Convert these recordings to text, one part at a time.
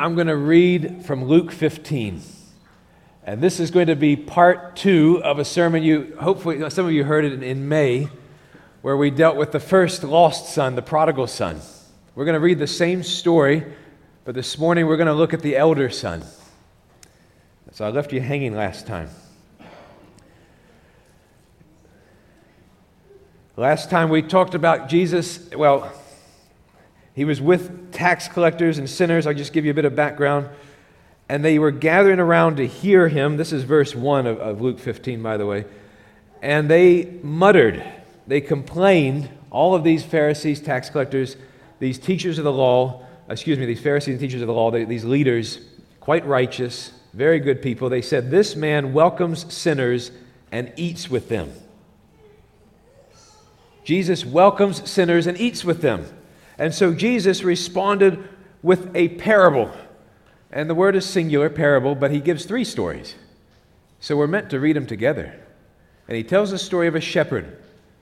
I'm going to read from Luke 15. And this is going to be part two of a sermon you, hopefully, uh, some of you heard it in, in May, where we dealt with the first lost son, the prodigal son. We're going to read the same story, but this morning we're going to look at the elder son. So I left you hanging last time. Last time we talked about Jesus, well, he was with tax collectors and sinners. I'll just give you a bit of background. And they were gathering around to hear him. This is verse 1 of, of Luke 15, by the way. And they muttered, they complained, all of these Pharisees, tax collectors, these teachers of the law, excuse me, these Pharisees and teachers of the law, they, these leaders, quite righteous, very good people, they said, This man welcomes sinners and eats with them. Jesus welcomes sinners and eats with them. And so Jesus responded with a parable. And the word is singular, parable, but he gives three stories. So we're meant to read them together. And he tells the story of a shepherd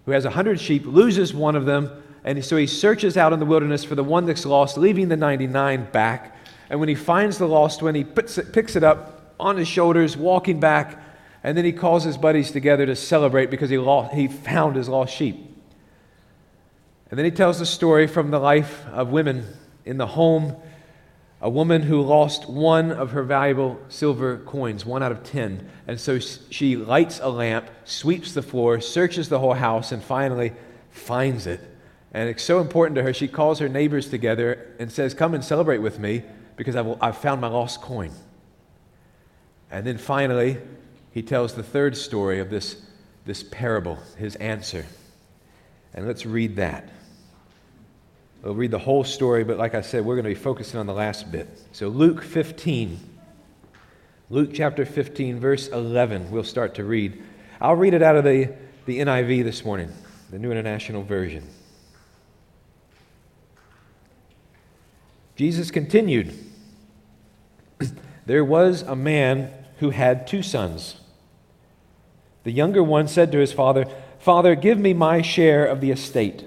who has a hundred sheep, loses one of them, and so he searches out in the wilderness for the one that's lost, leaving the 99 back. And when he finds the lost one, he it, picks it up on his shoulders, walking back, and then he calls his buddies together to celebrate because he, lost, he found his lost sheep. And then he tells the story from the life of women in the home, a woman who lost one of her valuable silver coins, one out of ten. And so she lights a lamp, sweeps the floor, searches the whole house, and finally finds it. And it's so important to her, she calls her neighbors together and says, Come and celebrate with me because I've, I've found my lost coin. And then finally, he tells the third story of this, this parable, his answer. And let's read that. We'll read the whole story, but like I said, we're going to be focusing on the last bit. So, Luke 15, Luke chapter 15, verse 11, we'll start to read. I'll read it out of the, the NIV this morning, the New International Version. Jesus continued There was a man who had two sons. The younger one said to his father, Father, give me my share of the estate.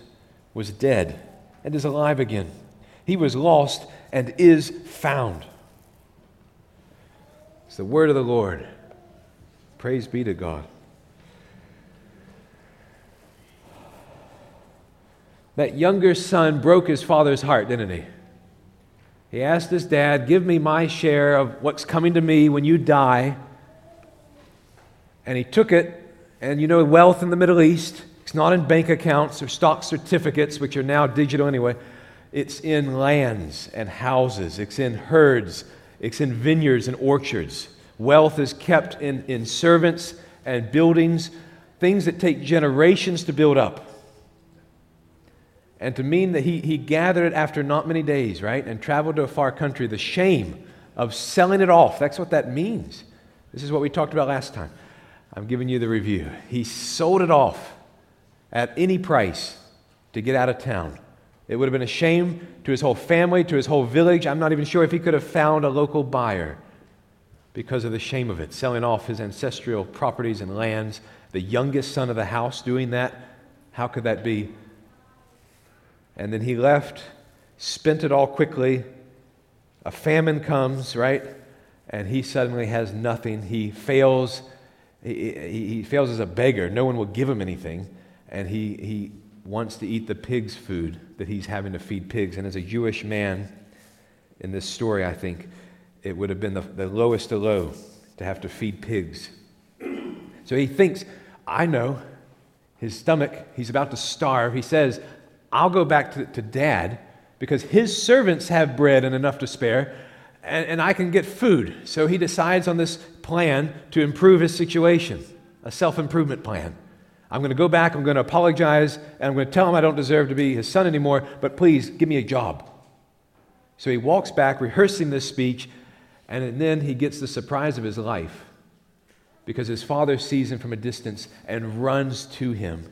was dead and is alive again. He was lost and is found. It's the word of the Lord. Praise be to God. That younger son broke his father's heart, didn't he? He asked his dad, Give me my share of what's coming to me when you die. And he took it, and you know, wealth in the Middle East, it's not in bank accounts or stock certificates, which are now digital anyway. It's in lands and houses, it's in herds, it's in vineyards and orchards. Wealth is kept in, in servants and buildings, things that take generations to build up and to mean that he, he gathered it after not many days, right? And traveled to a far country, the shame of selling it off. That's what that means. This is what we talked about last time. I'm giving you the review. He sold it off at any price to get out of town. It would have been a shame to his whole family, to his whole village. I'm not even sure if he could have found a local buyer because of the shame of it, selling off his ancestral properties and lands. The youngest son of the house doing that. How could that be? And then he left, spent it all quickly. A famine comes, right? And he suddenly has nothing. He fails. He, he, fails as a beggar. No one will give him anything. And he, he wants to eat the pig's food that he's having to feed pigs. And as a Jewish man, in this story, I think it would have been the, the lowest of low to have to feed pigs. So he thinks, I know. His stomach, he's about to starve. He says, I'll go back to, to dad because his servants have bread and enough to spare, and, and I can get food. So he decides on this plan to improve his situation, a self improvement plan. I'm going to go back, I'm going to apologize, and I'm going to tell him I don't deserve to be his son anymore, but please give me a job. So he walks back, rehearsing this speech, and then he gets the surprise of his life because his father sees him from a distance and runs to him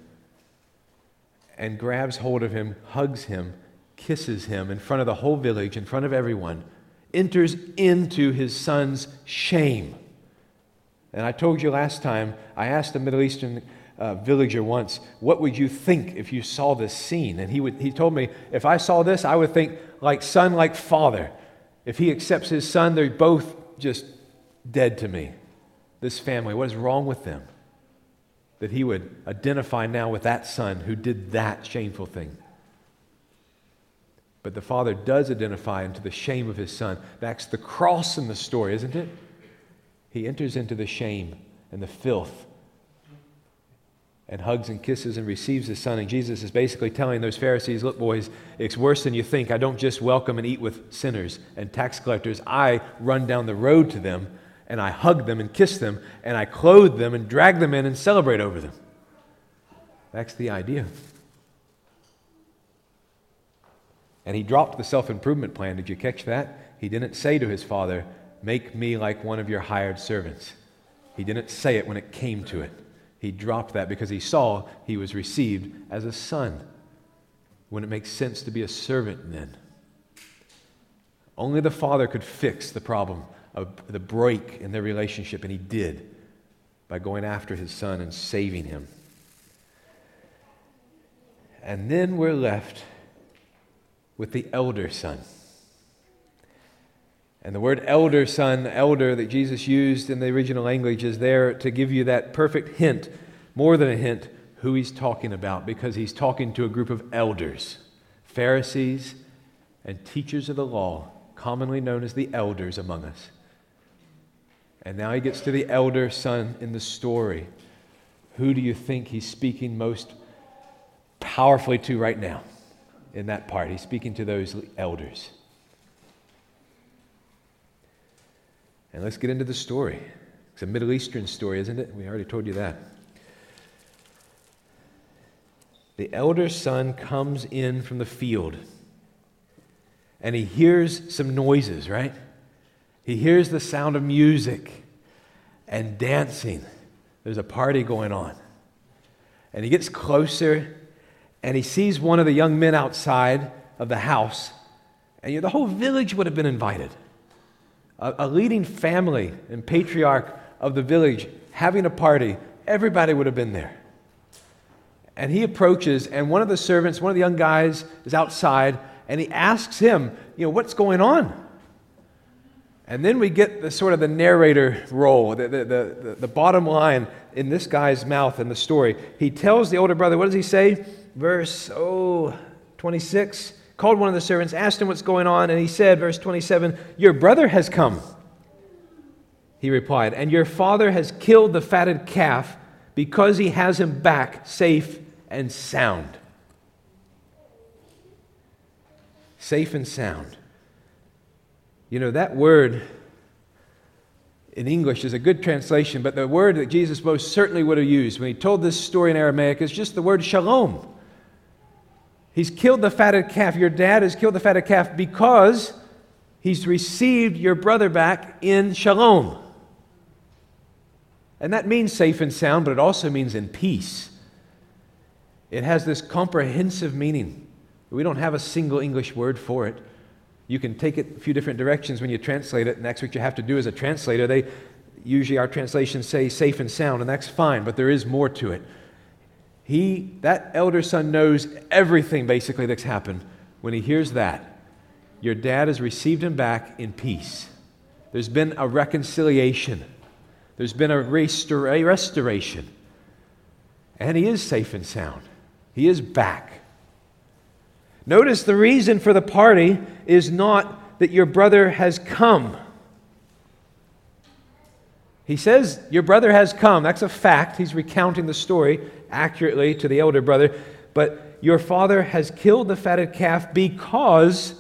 and grabs hold of him, hugs him, kisses him in front of the whole village, in front of everyone, enters into his son's shame. And I told you last time, I asked a Middle Eastern uh, villager once, What would you think if you saw this scene? And he, would, he told me, If I saw this, I would think like son, like father. If he accepts his son, they're both just dead to me. This family, what is wrong with them? that he would identify now with that son who did that shameful thing. But the father does identify into the shame of his son. That's the cross in the story, isn't it? He enters into the shame and the filth and hugs and kisses and receives his son. And Jesus is basically telling those Pharisees, Look, boys, it's worse than you think. I don't just welcome and eat with sinners and tax collectors, I run down the road to them and I hug them and kiss them and I clothe them and drag them in and celebrate over them. That's the idea. And he dropped the self improvement plan. Did you catch that? He didn't say to his father, Make me like one of your hired servants. He didn't say it when it came to it. He dropped that because he saw he was received as a son. When it makes sense to be a servant, then. Only the father could fix the problem of the break in their relationship, and he did by going after his son and saving him. And then we're left with the elder son. And the word elder son, elder that Jesus used in the original language is there to give you that perfect hint, more than a hint, who he's talking about, because he's talking to a group of elders, Pharisees and teachers of the law, commonly known as the elders among us. And now he gets to the elder son in the story. Who do you think he's speaking most powerfully to right now in that part? He's speaking to those elders. And let's get into the story. It's a Middle Eastern story, isn't it? We already told you that. The elder son comes in from the field and he hears some noises, right? He hears the sound of music. and dancing. There's a party going on. And he gets closer and he sees one of the young men outside of the house. And the whole village would have been invited. A, a leading family and patriarch of the village having a party, everybody would have been there. And he approaches, and one of the servants, one of the young guys, is outside, and he asks him, You know, what's going on? And then we get the sort of the narrator role, the, the, the, the, bottom line in this guy's mouth in the story. He tells the older brother, what does he say? Verse, oh, 26. Called one of the servants, asked him what's going on, and he said, verse 27, Your brother has come. He replied, And your father has killed the fatted calf because he has him back safe and sound. Safe and sound. You know, that word in English is a good translation, but the word that Jesus most certainly would have used when he told this story in Aramaic is just the word shalom. He's killed the fatted calf. Your dad has killed the fatted calf because he's received your brother back in shalom. And that means safe and sound, but it also means in peace. It has this comprehensive meaning. We don't have a single English word for it. You can take it a few different directions when you translate it, and that's what you have to do as a translator. They usually our translations say safe and sound, and that's fine, but there is more to it. He, that elder son knows everything basically that's happened. When he hears that, your dad has received him back in peace. There's been a reconciliation. There's been a, restora- a restoration. And he is safe and sound. He is back. Notice the reason for the party is not that your brother has come. He says, Your brother has come. That's a fact. He's recounting the story accurately to the elder brother. But your father has killed the fatted calf because,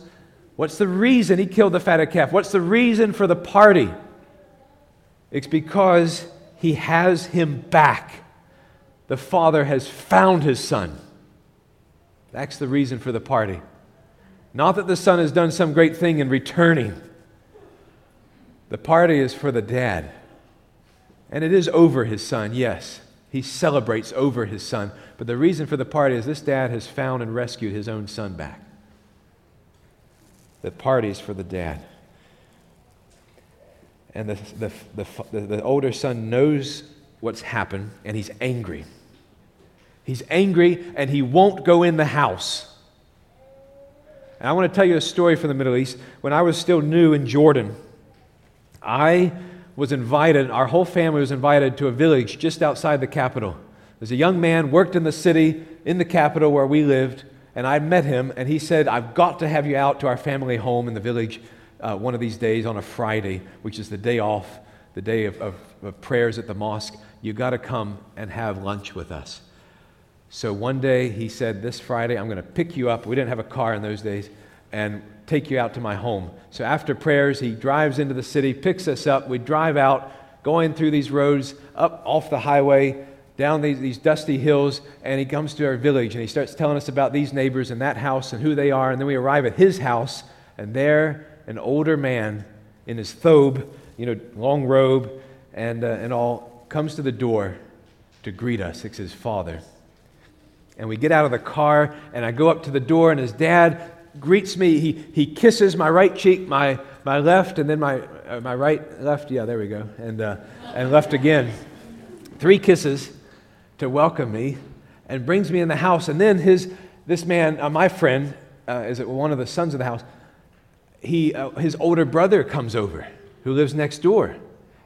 what's the reason he killed the fatted calf? What's the reason for the party? It's because he has him back. The father has found his son. That's the reason for the party. Not that the son has done some great thing in returning. The party is for the dad. And it is over his son, yes. He celebrates over his son. But the reason for the party is this dad has found and rescued his own son back. The party is for the dad. And the, the, the, the, older son knows what's happened and he's angry. He's angry and he won't go in the house. And I want to tell you a story from the Middle East. When I was still new in Jordan, I was invited, our whole family was invited to a village just outside the capital. There's a young man worked in the city in the capital where we lived, and I met him, and he said, I've got to have you out to our family home in the village uh, one of these days on a Friday, which is the day off, the day of, of, of prayers at the mosque. You've got to come and have lunch with us. So one day he said, This Friday, I'm going to pick you up. We didn't have a car in those days, and take you out to my home. So after prayers, he drives into the city, picks us up. We drive out, going through these roads, up off the highway, down these, these dusty hills, and he comes to our village and he starts telling us about these neighbors and that house and who they are. And then we arrive at his house, and there, an older man in his thobe, you know, long robe and, uh, and all, comes to the door to greet us. It's his father. And we get out of the car, and I go up to the door, and his dad greets me. He, he kisses my right cheek, my, my left, and then my, uh, my right, left. Yeah, there we go. And, uh, and left again. Three kisses to welcome me and brings me in the house. And then his, this man, uh, my friend, uh, is it one of the sons of the house, he, uh, his older brother comes over who lives next door.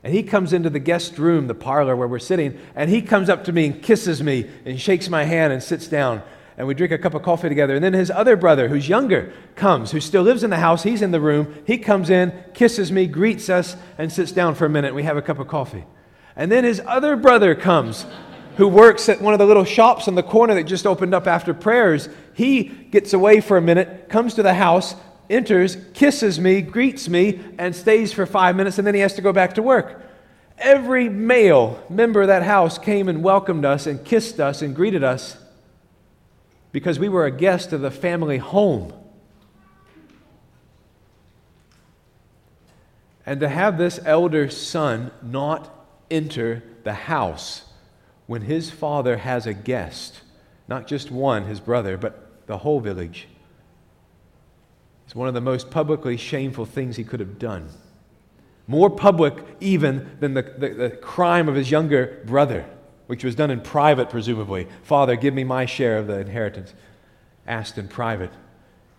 And he comes into the guest room, the parlor where we're sitting, and he comes up to me and kisses me and shakes my hand and sits down. And we drink a cup of coffee together. And then his other brother, who's younger, comes, who still lives in the house. He's in the room. He comes in, kisses me, greets us, and sits down for a minute. We have a cup of coffee. And then his other brother comes, who works at one of the little shops on the corner that just opened up after prayers. He gets away for a minute, comes to the house, enters, kisses me, greets me, and stays for five minutes, and then he has to go back to work. Every male member of that house came and welcomed us and kissed us and greeted us because we were a guest of the family home. And to have this elder son not enter the house when his father has a guest, not just one, his brother, but the whole village, is one of the most publicly shameful things he could have done. More public, even, than the, the, the, crime of his younger brother, which was done in private, presumably. Father, give me my share of the inheritance. Asked in private.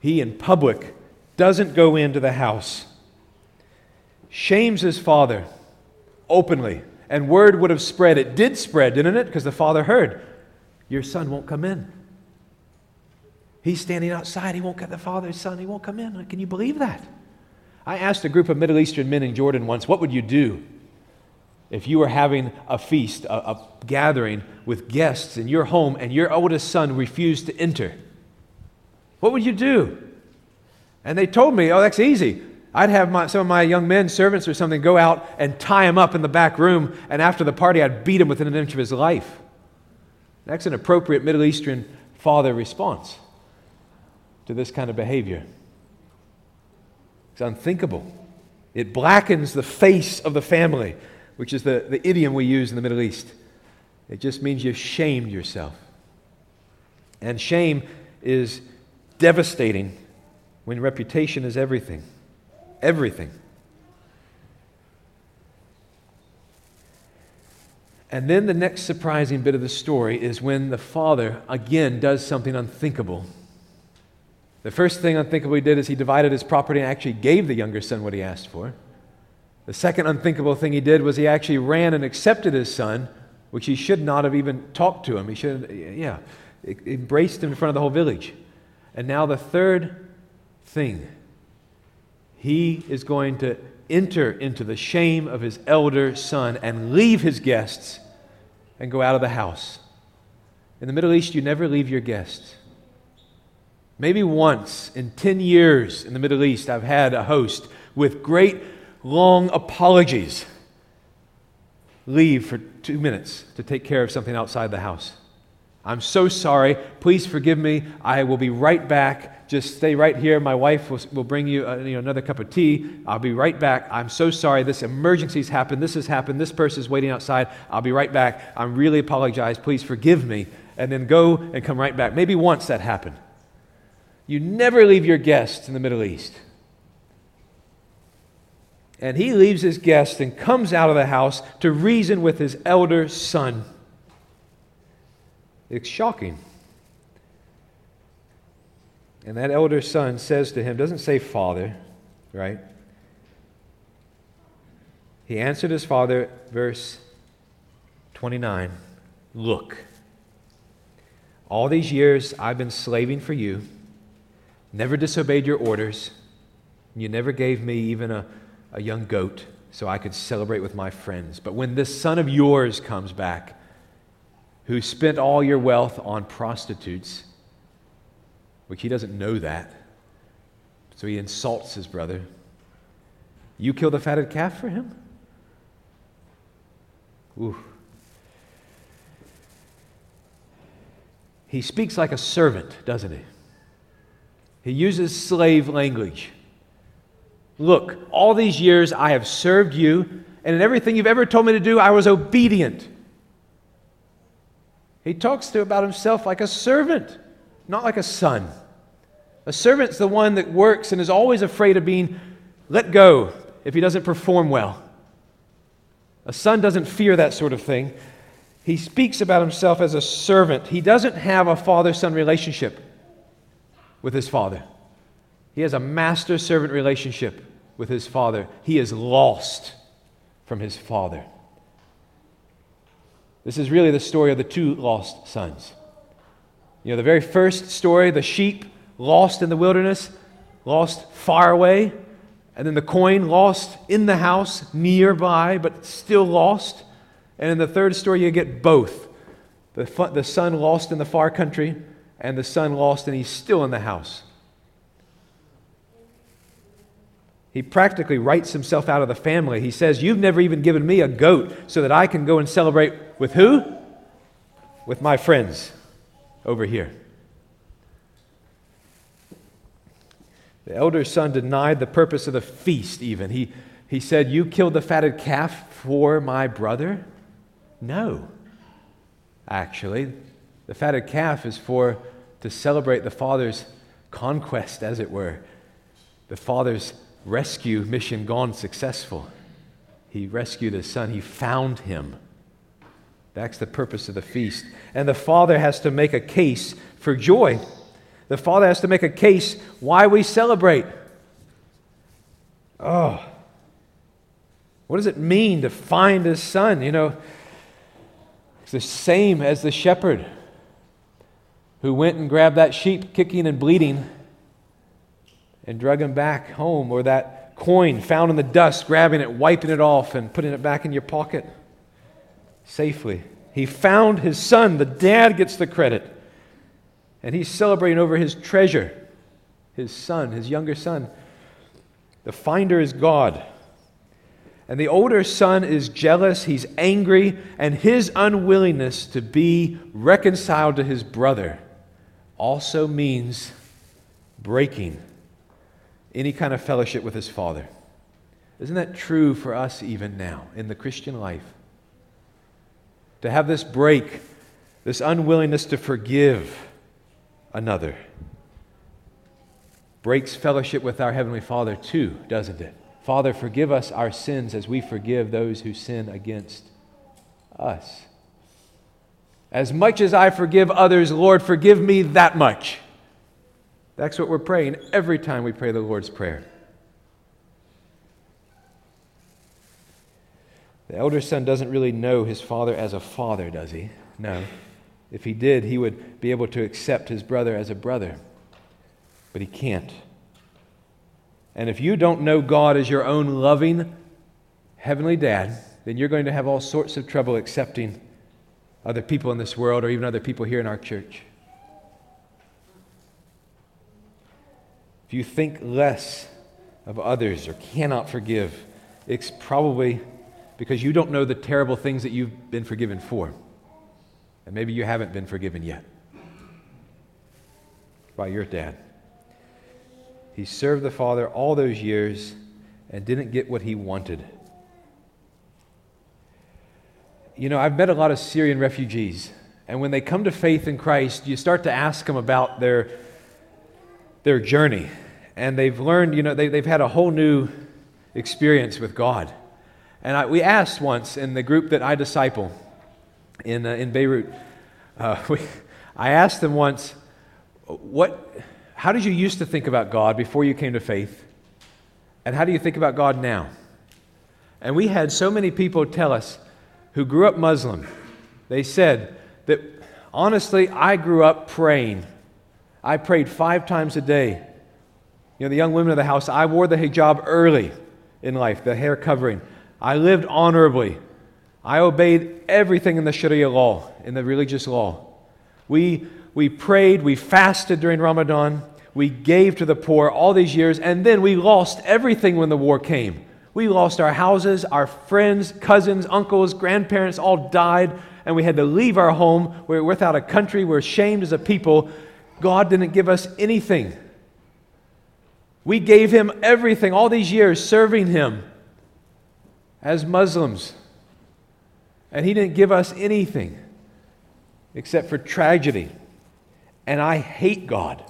He, in public, doesn't go into the house, shames his father openly, and word would have spread. It did spread, didn't it? Because the father heard, Your son won't come in. He's standing outside. He won't get the father's son. He won't come in. Can you believe that? I asked a group of Middle Eastern men in Jordan once, What would you do if you were having a feast, a, a gathering with guests in your home, and your oldest son refused to enter? What would you do? And they told me, Oh, that's easy. I'd have my, some of my young men, servants or something, go out and tie him up in the back room, and after the party, I'd beat him within an inch of his life. That's an appropriate Middle Eastern father response to this kind of behavior. It's unthinkable. It blackens the face of the family, which is the, the idiom we use in the Middle East. It just means you've shamed yourself. And shame is devastating when reputation is everything. Everything. And then the next surprising bit of the story is when the father again does something unthinkable. The first thing unthinkable he did is he divided his property and actually gave the younger son what he asked for. The second unthinkable thing he did was he actually ran and accepted his son, which he should not have even talked to him. He should, yeah, embraced him in front of the whole village. And now the third thing he is going to enter into the shame of his elder son and leave his guests and go out of the house. In the Middle East, you never leave your guests. Maybe once in 10 years in the Middle East, I've had a host with great long apologies leave for two minutes to take care of something outside the house. I'm so sorry. Please forgive me. I will be right back. Just stay right here. My wife will, will bring you, uh, you know, another cup of tea. I'll be right back. I'm so sorry. This emergency's happened. This has happened. This person is waiting outside. I'll be right back. I am really apologize. Please forgive me. And then go and come right back. Maybe once that happened. You never leave your guests in the Middle East. And he leaves his guest and comes out of the house to reason with his elder son. It's shocking. And that elder son says to him, doesn't say father, right? He answered his father, verse 29 Look, all these years I've been slaving for you, never disobeyed your orders, you never gave me even a, a young goat so I could celebrate with my friends. But when this son of yours comes back, who spent all your wealth on prostitutes, which he doesn't know that. So he insults his brother. You kill the fatted calf for him? Ooh. He speaks like a servant, doesn't he? He uses slave language. Look, all these years I have served you, and in everything you've ever told me to do, I was obedient. He talks to about himself like a servant, not like a son. A servant's the one that works and is always afraid of being let go if he doesn't perform well. A son doesn't fear that sort of thing. He speaks about himself as a servant. He doesn't have a father son relationship with his father. He has a master servant relationship with his father. He is lost from his father. This is really the story of the two lost sons. You know, the very first story, the sheep lost in the wilderness, lost far away, and then the coin lost in the house nearby, but still lost. And in the third story, you get both the, the son lost in the far country, and the son lost, and he's still in the house. He practically writes himself out of the family. He says, You've never even given me a goat so that I can go and celebrate with who? With my friends over here. The elder son denied the purpose of the feast, even. He, he said, You killed the fatted calf for my brother? No. Actually, the fatted calf is for to celebrate the Father's conquest, as it were, the Father's rescue mission gone successful. He rescued his son, he found him. That's the purpose of the feast. And the Father has to make a case for joy. The Father has to make a case why we celebrate. Oh, what does it mean to find his son? You know, it's the same as the shepherd who went and grabbed that sheep kicking and bleeding and drug him back home, or that coin found in the dust, grabbing it, wiping it off, and putting it back in your pocket safely. He found his son. The dad gets the credit. And he's celebrating over his treasure, his son, his younger son. The finder is God. And the older son is jealous, he's angry, and his unwillingness to be reconciled to his brother also means breaking any kind of fellowship with his father. Isn't that true for us even now in the Christian life? To have this break, this unwillingness to forgive another, breaks fellowship with our Heavenly Father too, doesn't it? Father, forgive us our sins as we forgive those who sin against us. As much as I forgive others, Lord, forgive me that much. That's what we're praying every time we pray the Lord's Prayer. The elder son doesn't really know his father as a father, does he? No. If he did, he would be able to accept his brother as a brother. But he can't. And if you don't know God as your own loving heavenly dad, then you're going to have all sorts of trouble accepting other people in this world or even other people here in our church. You think less of others or cannot forgive, it's probably because you don't know the terrible things that you've been forgiven for. And maybe you haven't been forgiven yet by your dad. He served the Father all those years and didn't get what he wanted. You know, I've met a lot of Syrian refugees, and when they come to faith in Christ, you start to ask them about their, their journey. And they've learned, you know, they, they've had a whole new experience with God. And I, we asked once in the group that I disciple in, uh, in Beirut, uh, we, I asked them once, what how did you used to think about God before you came to faith? And how do you think about God now? And we had so many people tell us who grew up Muslim, they said that honestly, I grew up praying. I prayed five times a day. You know, the young women of the house, I wore the hijab early in life, the hair covering. I lived honorably. I obeyed everything in the Sharia law, in the religious law. We, we prayed, we fasted during Ramadan we gave to the poor all these years, and then we lost everything when the war came. We lost our houses, our friends, cousins, uncles, grandparents all died, and we had to leave our home. We're without a country. We're shamed as a people. God didn't give us anything. We gave Him everything all these years, serving Him as Muslims. And He didn't give us anything except for tragedy. And I hate God.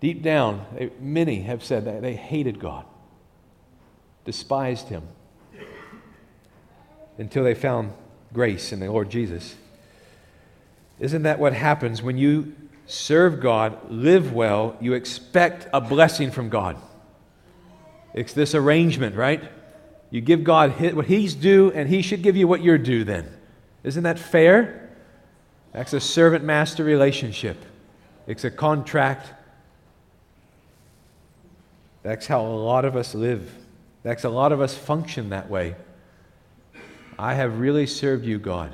Deep down, they, many have said that they hated God, despised Him, until they found grace in the Lord Jesus. Isn't that what happens when you serve God, live well, you expect a blessing from God? It's this arrangement, right? You give God what He's due, and He should give you what you're due then. Isn't that fair? That's a servant master relationship, it's a contract that's how a lot of us live. That's a lot of us function that way. I have really served you, God.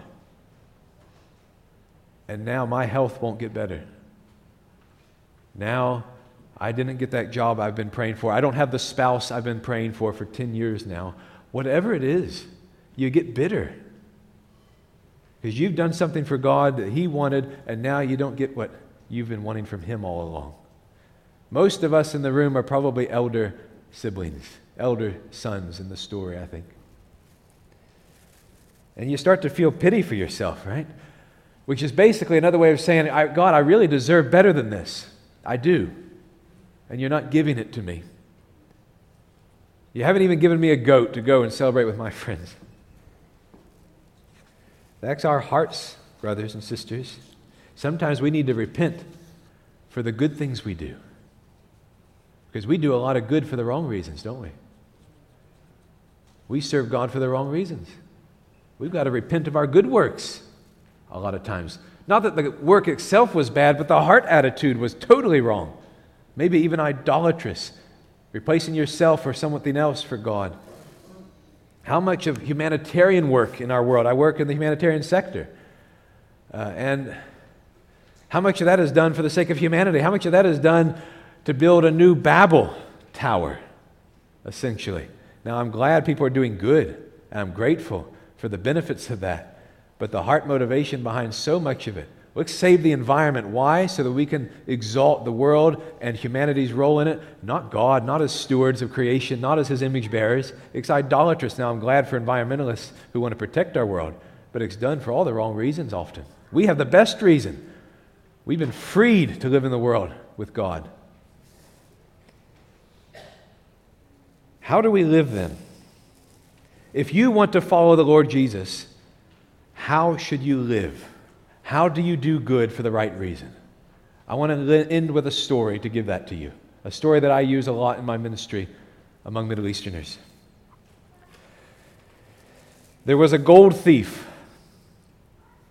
And now my health won't get better. Now I didn't get that job I've been praying for. I don't have the spouse I've been praying for for 10 years now. Whatever it is, you get bitter. Because you've done something for God that He wanted, and now you don't get what you've been wanting from Him all along. Most of us in the room are probably elder siblings, elder sons in the story, I think. And you start to feel pity for yourself, right? Which is basically another way of saying, God, I really deserve better than this. I do. And you're not giving it to me. You haven't even given me a goat to go and celebrate with my friends. That's our hearts, brothers and sisters. Sometimes we need to repent for the good things we do. Because we do a lot of good for the wrong reasons, don't we? We serve God for the wrong reasons. We've got to repent of our good works a lot of times. Not that the work itself was bad, but the heart attitude was totally wrong. Maybe even idolatrous, replacing yourself or something else for God. How much of humanitarian work in our world? I work in the humanitarian sector. Uh, and how much of that is done for the sake of humanity? How much of that is done to build a new Babel tower, essentially? Now, I'm glad people are doing good, and I'm grateful for the benefits of that. But the heart motivation behind so much of it Let's save the environment. Why? So that we can exalt the world and humanity's role in it. Not God, not as stewards of creation, not as his image bearers. It's idolatrous. Now, I'm glad for environmentalists who want to protect our world, but it's done for all the wrong reasons often. We have the best reason. We've been freed to live in the world with God. How do we live then? If you want to follow the Lord Jesus, how should you live? How do you do good for the right reason? I want to end with a story to give that to you. A story that I use a lot in my ministry among Middle Easterners. There was a gold thief,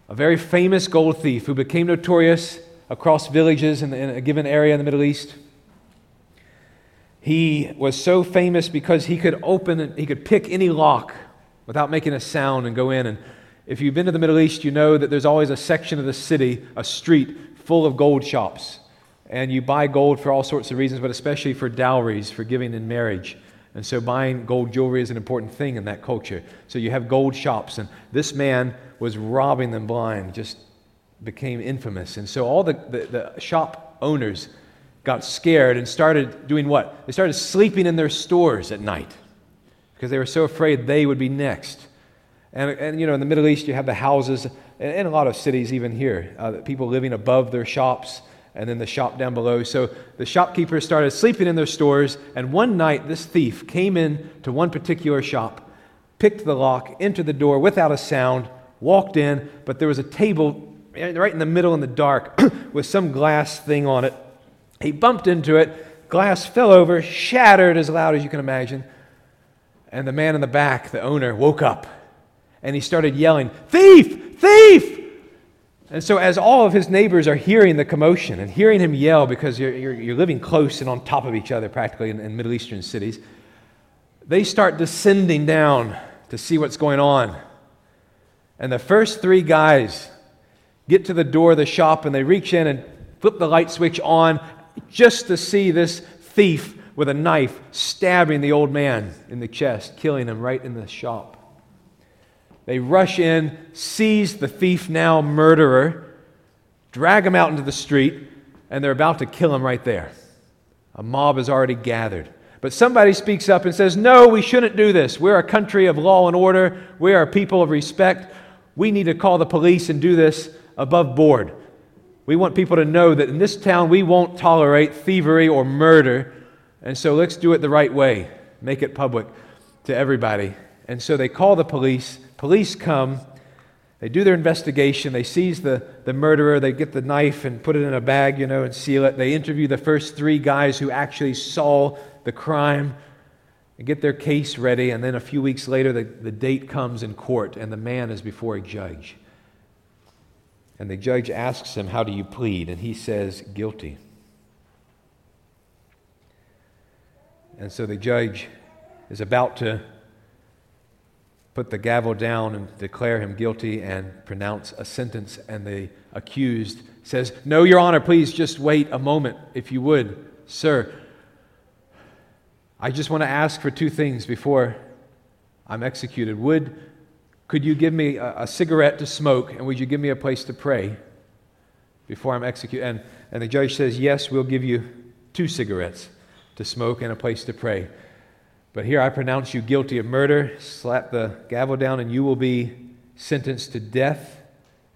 a very famous gold thief who became notorious across villages in, a given area in the Middle East. He was so famous because he could open, he could pick any lock without making a sound and go in and if you've been to the Middle East, you know that there's always a section of the city, a street, full of gold shops. And you buy gold for all sorts of reasons, but especially for dowries, for giving in marriage. And so buying gold jewelry is an important thing in that culture. So you have gold shops, and this man was robbing them blind, just became infamous. And so all the, the, the shop owners got scared and started doing what? They started sleeping in their stores at night because they were so afraid they would be next. And, and, you know, in the Middle East, you have the houses, in a lot of cities, even here, uh, people living above their shops and then the shop down below. So the shopkeepers started sleeping in their stores, and one night, this thief came in to one particular shop, picked the lock, entered the door without a sound, walked in, but there was a table right in the middle in the dark with some glass thing on it. He bumped into it, glass fell over, shattered as loud as you can imagine, and the man in the back, the owner, woke up and he started yelling, Thief! Thief! And so, as all of his neighbors are hearing the commotion and hearing him yell because you're, you're, you're living close and on top of each other practically in, in Middle Eastern cities, they start descending down to see what's going on. And the first three guys get to the door of the shop and they reach in and flip the light switch on just to see this thief with a knife stabbing the old man in the chest, killing him right in the shop. They rush in, seize the thief, now murderer, drag him out into the street, and they're about to kill him right there. A mob has already gathered. But somebody speaks up and says, No, we shouldn't do this. We're a country of law and order. We are a people of respect. We need to call the police and do this above board. We want people to know that in this town we won't tolerate thievery or murder. And so let's do it the right way, make it public to everybody. And so they call the police. Police come, they do their investigation, they seize the, the murderer, they get the knife and put it in a bag, you know, and seal it. They interview the first three guys who actually saw the crime and get their case ready. And then a few weeks later, the, the date comes in court, and the man is before a judge. And the judge asks him, How do you plead? And he says, Guilty. And so the judge is about to put the gavel down and declare him guilty and pronounce a sentence. And the accused says, No, Your Honor, please just wait a moment, if you would, sir. I just want to ask for two things before I'm executed. Would could you give me a, a, cigarette to smoke and would you give me a place to pray before I'm executed? And, and the judge says, Yes, we'll give you two cigarettes to smoke and a place to pray. But here I pronounce you guilty of murder, slap the gavel down, and you will be sentenced to death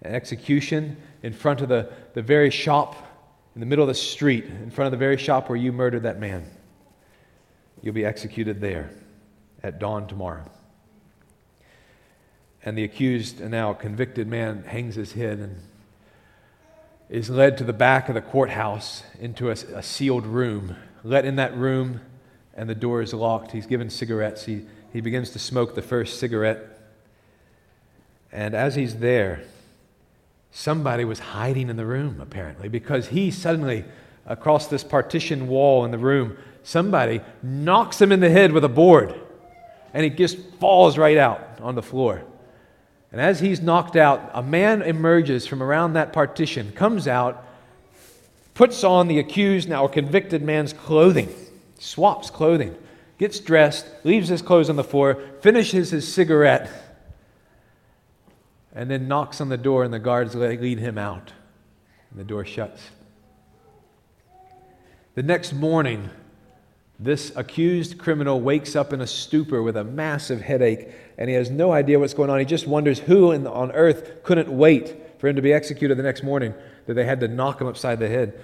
and execution in front of the, the very shop, in the middle of the street, in front of the very shop where you murdered that man. You'll be executed there at dawn tomorrow. And the accused and now convicted man hangs his head and is led to the back of the courthouse into a, a sealed room. Let in that room, and the door is locked. He's given cigarettes. He, he begins to smoke the first cigarette. And as he's there, somebody was hiding in the room, apparently, because he suddenly, across this partition wall in the room, somebody knocks him in the head with a board, and he just falls right out on the floor. And as he's knocked out, a man emerges from around that partition, comes out, puts on the accused, now convicted man's clothing, swaps clothing, gets dressed, leaves his clothes on the floor, finishes his cigarette, and then knocks on the door, and the guards lead him out. And the door shuts. The next morning, this accused criminal wakes up in a stupor with a massive headache, and he has no idea what's going on. He just wonders who the, on earth couldn't wait for him to be executed the next morning, that they had to knock him upside the head.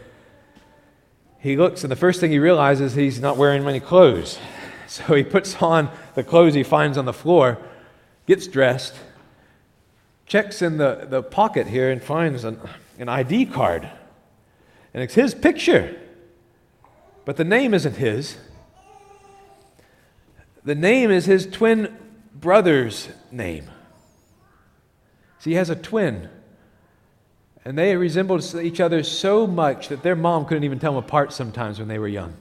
He looks, and the first thing he realizes he's not wearing many clothes. So he puts on the clothes he finds on the floor, gets dressed, checks in the, the pocket here and finds an, an ID card. And it's his picture. But the name isn't his. The name is his twin brother's name. See, he has a twin. And they resembled each other so much that their mom couldn't even tell them apart sometimes when they were young.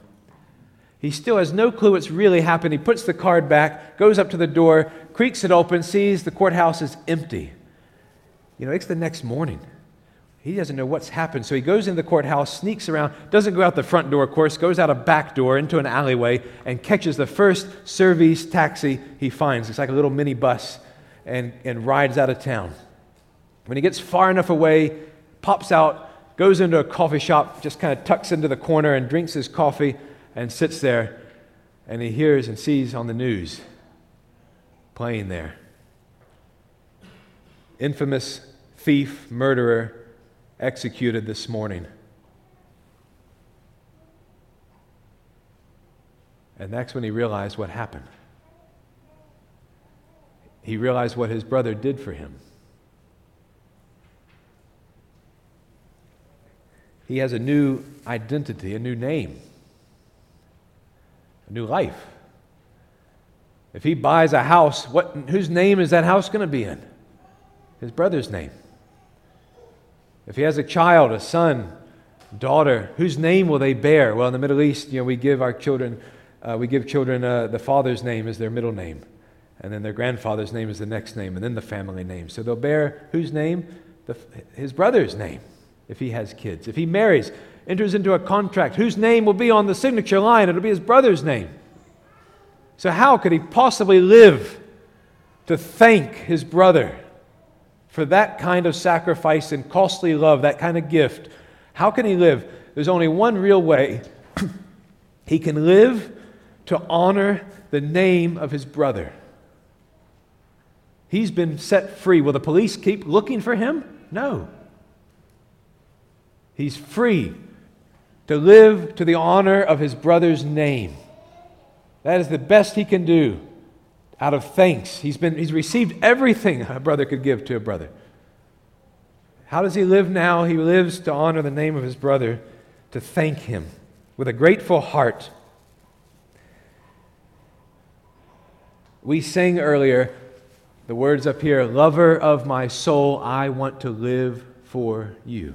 He still has no clue what's really happened. He puts the card back, goes up to the door, creaks it open, sees the courthouse is empty. You know, it's the next morning. He doesn't know what's happened. So he goes into the courthouse, sneaks around, doesn't go out the front door, of course, goes out a back door into an alleyway and catches the first service taxi he finds. It's like a little mini bus and, and rides out of town. When he gets far enough away, pops out, goes into a coffee shop, just kind of tucks into the corner and drinks his coffee and sits there. And he hears and sees on the news playing there infamous thief, murderer, executed this morning. And that's when he realized what happened. He realized what his brother did for him. He has a new identity, a new name, a new life. If he buys a house, what, whose name is that house going to be in? his brother's name. If he has a child, a son, daughter, whose name will they bear? Well, in the Middle East, you know, we give our children, uh, we give children uh, the father's name as their middle name, and then their grandfather's name is the next name, and then the family name. So they'll bear whose name? The, his brother's name, if he has kids. If he marries, enters into a contract, whose name will be on the signature line? It'll be his brother's name. So how could he possibly live to thank his brother? for that kind of sacrifice and costly love, that kind of gift, how can he live? There's only one real way. he can live to honor the name of his brother. He's been set free. Will the police keep looking for him? No. He's free to live to the honor of his brother's name. That is the best he can do out of thanks. He's, been, he's received everything a brother could give to a brother. How does he live now? He lives to honor the name of his brother, to thank him with a grateful heart. We sang earlier the words up here Lover of my soul, I want to live for you.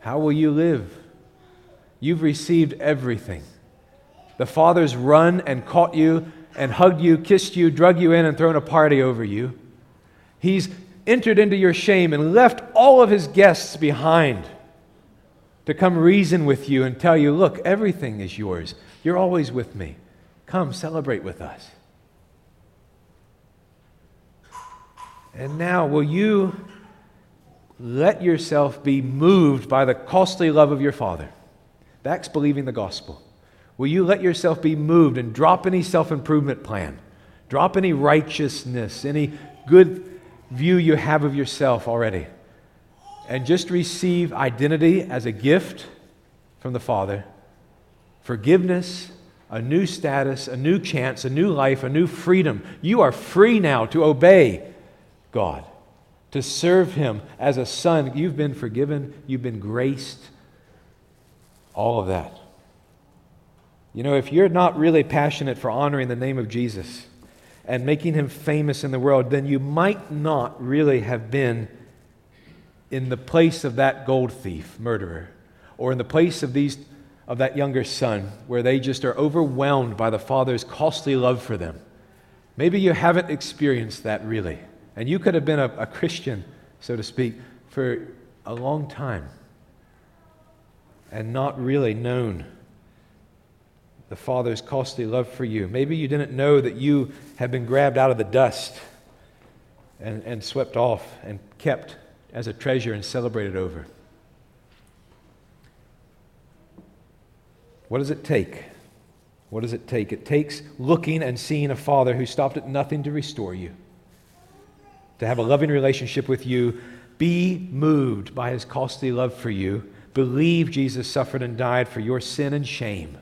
How will you live? You've received everything. The Father's run and caught you and hugged you, kissed you, drug you in, and thrown a party over you. He's entered into your shame and left all of his guests behind to come reason with you and tell you, look, everything is yours. You're always with me. Come celebrate with us. And now, will you let yourself be moved by the costly love of your Father? That's believing the gospel. Will you let yourself be moved and drop any self improvement plan? Drop any righteousness, any good view you have of yourself already. And just receive identity as a gift from the Father, forgiveness, a new status, a new chance, a new life, a new freedom. You are free now to obey God, to serve Him as a son. You've been forgiven, you've been graced, all of that. You know, if you're not really passionate for honoring the name of Jesus and making him famous in the world, then you might not really have been in the place of that gold thief, murderer, or in the place of these of that younger son, where they just are overwhelmed by the father's costly love for them. Maybe you haven't experienced that really. And you could have been a, a Christian, so to speak, for a long time and not really known the Father's costly love for you. Maybe you didn't know that you had been grabbed out of the dust and, and swept off and kept as a treasure and celebrated over. What does it take? What does it take? It takes looking and seeing a Father who stopped at nothing to restore you, to have a loving relationship with you, be moved by his costly love for you, believe Jesus suffered and died for your sin and shame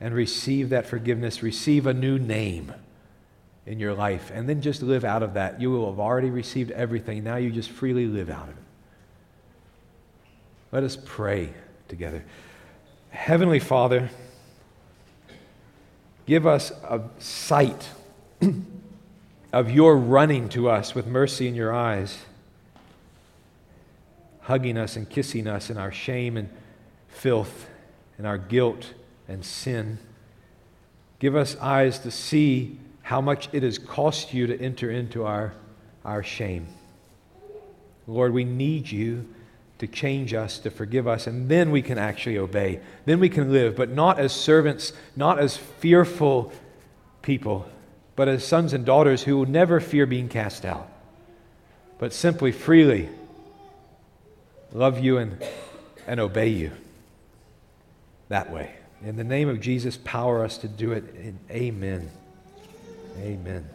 and receive that forgiveness, receive a new name in your life, and then just live out of that. You will have already received everything. Now you just freely live out of it. Let us pray together. Heavenly Father, give us a sight of your running to us with mercy in your eyes, hugging us and kissing us in our shame and filth and our guilt and sin. Give us eyes to see how much it has cost you to enter into our, our shame. Lord, we need you to change us, to forgive us, and then we can actually obey. Then we can live, but not as servants, not as fearful people, but as sons and daughters who will never fear being cast out, but simply freely love you and, and obey you that way. In the name of Jesus, power us to do it. Amen. Amen.